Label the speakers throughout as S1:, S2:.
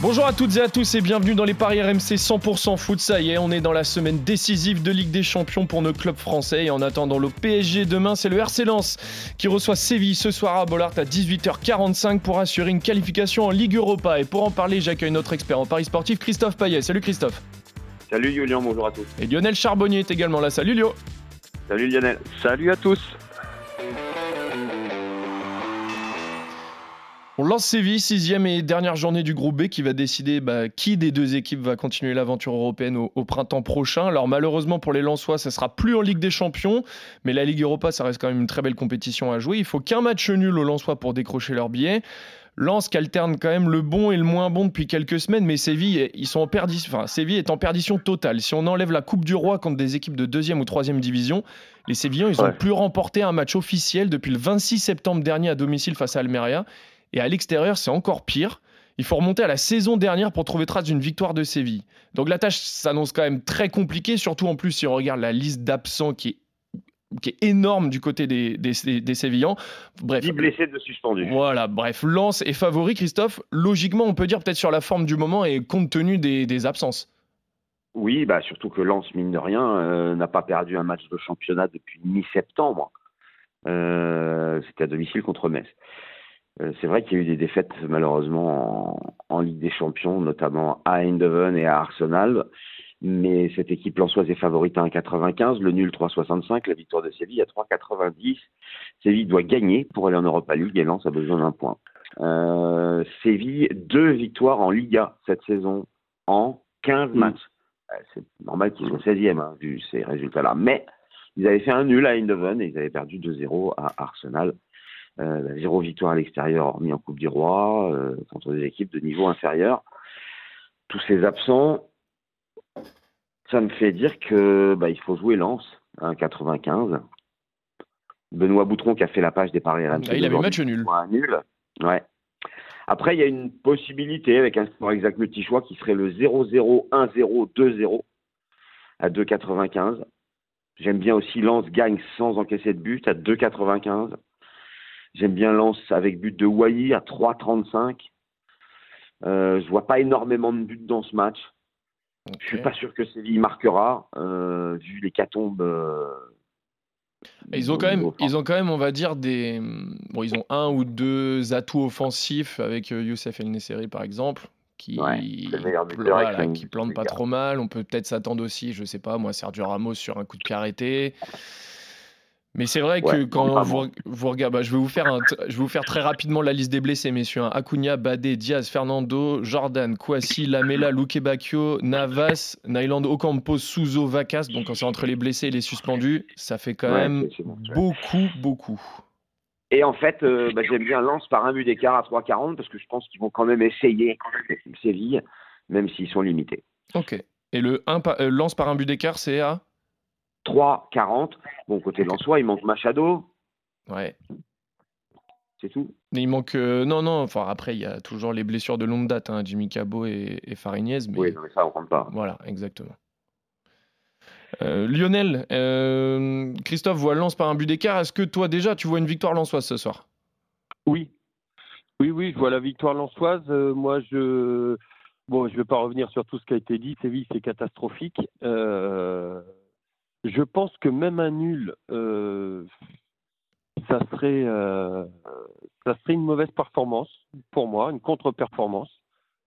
S1: Bonjour à toutes et à tous et bienvenue dans les paris RMC 100% foot. Ça y est, on est dans la semaine décisive de Ligue des Champions pour nos clubs français. Et en attendant le PSG demain, c'est le RC Lens qui reçoit Séville ce soir à Bollard à 18h45 pour assurer une qualification en Ligue Europa. Et pour en parler, j'accueille notre expert en paris sportif, Christophe Payet. Salut Christophe.
S2: Salut Julien, bonjour à tous.
S1: Et Lionel Charbonnier est également là. Salut Lio.
S2: Salut Lionel. Salut à tous.
S1: On lance Séville, sixième et dernière journée du groupe B qui va décider bah, qui des deux équipes va continuer l'aventure européenne au, printemps prochain. Alors malheureusement pour les Lensois, ça sera plus en Ligue des Champions, mais la Ligue Europa, ça reste quand même une très belle compétition à jouer. Il faut qu'un match nul aux Lensois pour décrocher leur billet. Lens qui alterne quand même le bon et le moins bon depuis quelques semaines, mais Séville, ils sont en perdition. Enfin, Séville est en perdition totale. Si on enlève la Coupe du Roi contre des équipes de deuxième ou troisième division, les Sévillans, ils n'ont plus remporté un match officiel depuis le 26 septembre dernier à domicile face à Almeria. Et à l'extérieur, c'est encore pire. Il faut remonter à la saison dernière pour trouver trace d'une victoire de Séville. Donc la tâche s'annonce quand même très compliquée, surtout en plus si on regarde la liste d'absents qui est qui est énorme du côté des, des, Sévillans.
S2: Bref. 10 blessés de suspendus.
S1: Voilà, bref, Lance est favori, Christophe. Logiquement, on peut dire peut-être sur la forme du moment et compte tenu des, absences.
S2: Oui, bah surtout que Lance, mine de rien, euh, n'a pas perdu un match de championnat depuis mi-septembre. Euh, c'était à domicile contre Metz. Euh, c'est vrai qu'il y a eu des défaites malheureusement en, Ligue des Champions, notamment à Eindhoven et à Arsenal. Mais cette équipe lançoise est favorite à 1,95, le nul 3,65, la victoire de Séville à 3,90. Séville doit gagner pour aller en Europa League et Lens a besoin d'un point. Euh, Séville, deux victoires en Liga cette saison en 15 mm. matchs. Euh, c'est normal qu'ils soient 16e hein, vu ces résultats-là. Mais ils avaient fait un nul à Eindhoven et ils avaient perdu 2-0 à Arsenal. Euh, zéro victoire à l'extérieur, mis en Coupe du Roi, euh, contre des équipes de niveau inférieur. Tous ces absents, ça me fait dire que bah, il faut jouer Lens à 95. Benoît Boutron qui a fait la page des paris
S1: RMC. Ah, il avait match nul.
S2: nul. Ouais. Après, il y a une possibilité avec un sport exact multi-choix qui serait le 0-0, 1-0, 2-0 à 2,95. J'aime bien aussi Lens gagne sans encaisser de but à 2,95. J'aime bien Lens avec but de Wai à 3,35. Euh, je vois pas énormément de buts dans ce match. Je suis pas sûr que Séville marquera, euh, vu les catombes. Euh,
S1: ils ont quand même, ils ont quand même, on va dire des, bon, ils ont un ou deux atouts offensifs avec euh, Youssef El Nesseri par exemple, qui, qui plante pas trop mal. On peut peut-être s'attendre aussi, je sais pas, moi, Sergio Ramos sur un coup de pied arrêté. Mais c'est vrai que quand vous, vous, regardez, bah, je, vais vous faire je vais vous faire très rapidement la liste des blessés, messieurs. Hein. Acuna, Badé, Diaz, Fernando, Jordan, Kouassi, Lamela, Luque Bacchio, Navas, Nyland, Ocampo, Souzo, Vacas. Donc quand c'est entre les blessés et les suspendus, ça fait quand même beaucoup, beaucoup.
S2: Et en fait, euh, bah, j'aime bien Lance par un but d'écart à 3,40 parce que je pense qu'ils vont quand même essayer Séville, même s'ils sont limités.
S1: Ok. Et le 1 euh, Lance par un but d'écart, c'est à
S2: 3, 40. Bon, côté Lensois, il manque Machado.
S1: Ouais.
S2: C'est tout.
S1: Mais il manque. Euh, non, non, enfin après, il y a toujours les blessures de longue date, hein, Jimmy Cabot et, et Mais...
S2: Oui, mais ça, on compte pas.
S1: Voilà, exactement. Euh, Lionel, euh, Christophe voit Lens par un but d'écart. Est-ce que toi, déjà, tu vois une victoire lensoise ce soir?
S3: Oui. Oui, oui, je vois la victoire lensoise. moi, je. Bon, je ne vais pas revenir sur tout ce qui a été dit. Séville, c'est catastrophique. Euh, je pense que même un nul, euh, ça serait, euh, ça serait une mauvaise performance pour moi, une contre-performance.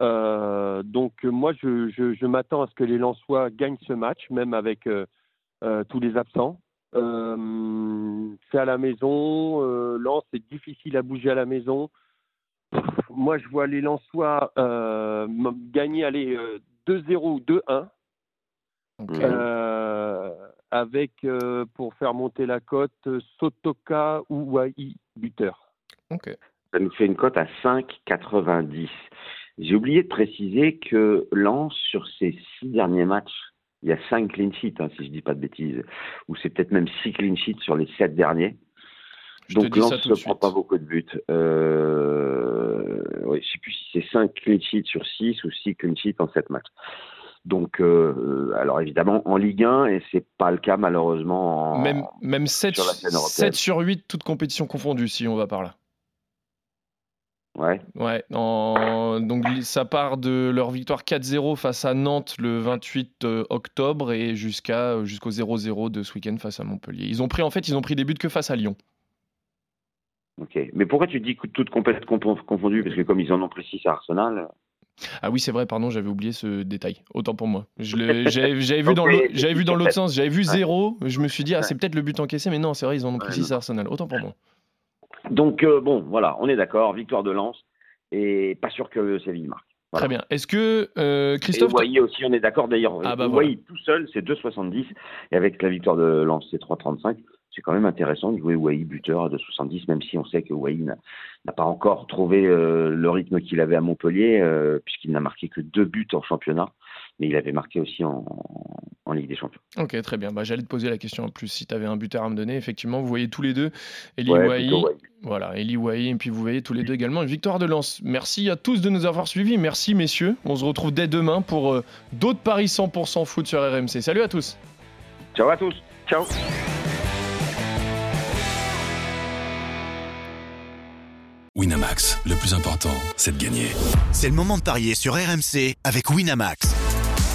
S3: Euh, donc moi, je, je, m'attends à ce que les Lensois gagnent ce match, même avec tous les absents. c'est à la maison, Lens, c'est difficile à bouger à la maison. Moi, je vois les Lensois gagner aller 2-0 ou 2-1 avec, euh, pour faire monter la cote, Sotoka ou Wai buteur.
S2: Ça nous fait une cote à 5,90. J'ai oublié de préciser que Lens, sur ses six derniers matchs, il y a cinq clean sheets, hein, si je ne dis pas de bêtises, ou c'est peut-être même six clean sheets sur les sept derniers.
S1: Je
S2: Donc Lens ne prend pas beaucoup de buts. Euh... Ouais, je ne sais plus si c'est 5 clean sheets sur 6 ou 6 clean sheets en 7 matchs. Donc, euh, alors évidemment, en Ligue 1, et c'est pas le cas malheureusement en...
S1: Même, même 7,
S2: sur la scène européenne.
S1: sur 8, toutes compétitions confondues, si on va par là.
S2: Ouais.
S1: Ouais, en- donc ça part de leur victoire 4-0 face à Nantes le 28 euh, octobre et jusqu'à euh, jusqu'au 0-0 de ce week-end face à Montpellier. Ils ont pris en fait, ils ont pris des buts que face à Lyon.
S2: Ok. Mais pourquoi tu dis toutes complètement confondues? Parce que comme ils en ont pris 6 à Arsenal.
S1: Ah oui, c'est vrai, pardon, j'avais oublié ce détail. Autant pour moi. J'avais vu dans j'avais vu dans l'autre sens, j'avais vu 0, je me suis dit, ah, c'est peut-être le but encaissé, mais non, c'est vrai, ils en ont pris
S2: Ouais,
S1: 6 à Arsenal. Autant pour moi.
S2: Donc, euh, bon, voilà, on est d'accord, victoire de Lens, et pas sûr que Séville marque. Voilà.
S1: Très bien. Est-ce que euh, Christophe.
S2: Et aussi, on est d'accord d'ailleurs.
S1: Ah bah voilà.
S2: tout seul, c'est 2,70. Et avec la victoire de Lens, c'est 3,35. C'est quand même intéressant de jouer Wai buteur à 2,70, même si on sait que n'a n'a pas encore trouvé euh, le rythme qu'il avait à Montpellier, euh, puisqu'il n'a marqué que deux buts en championnat. Mais il avait marqué aussi en, en Ligue des Champions.
S1: Ok, très bien. Bah, J'allais te poser la question en plus si tu avais un buteur à me donner. Effectivement, vous voyez tous les deux Eli
S2: Ouais,
S1: Wahi. Voilà, Eli Wahi, et puis vous voyez tous les deux également une victoire de Lens. Merci à tous de nous avoir suivis. Merci messieurs. On se retrouve dès demain pour euh, d'autres paris 100% foot sur RMC. Salut à tous.
S2: Ciao à tous. Ciao.
S4: Winamax, le plus important, c'est de gagner.
S5: C'est le moment de parier sur RMC avec Winamax.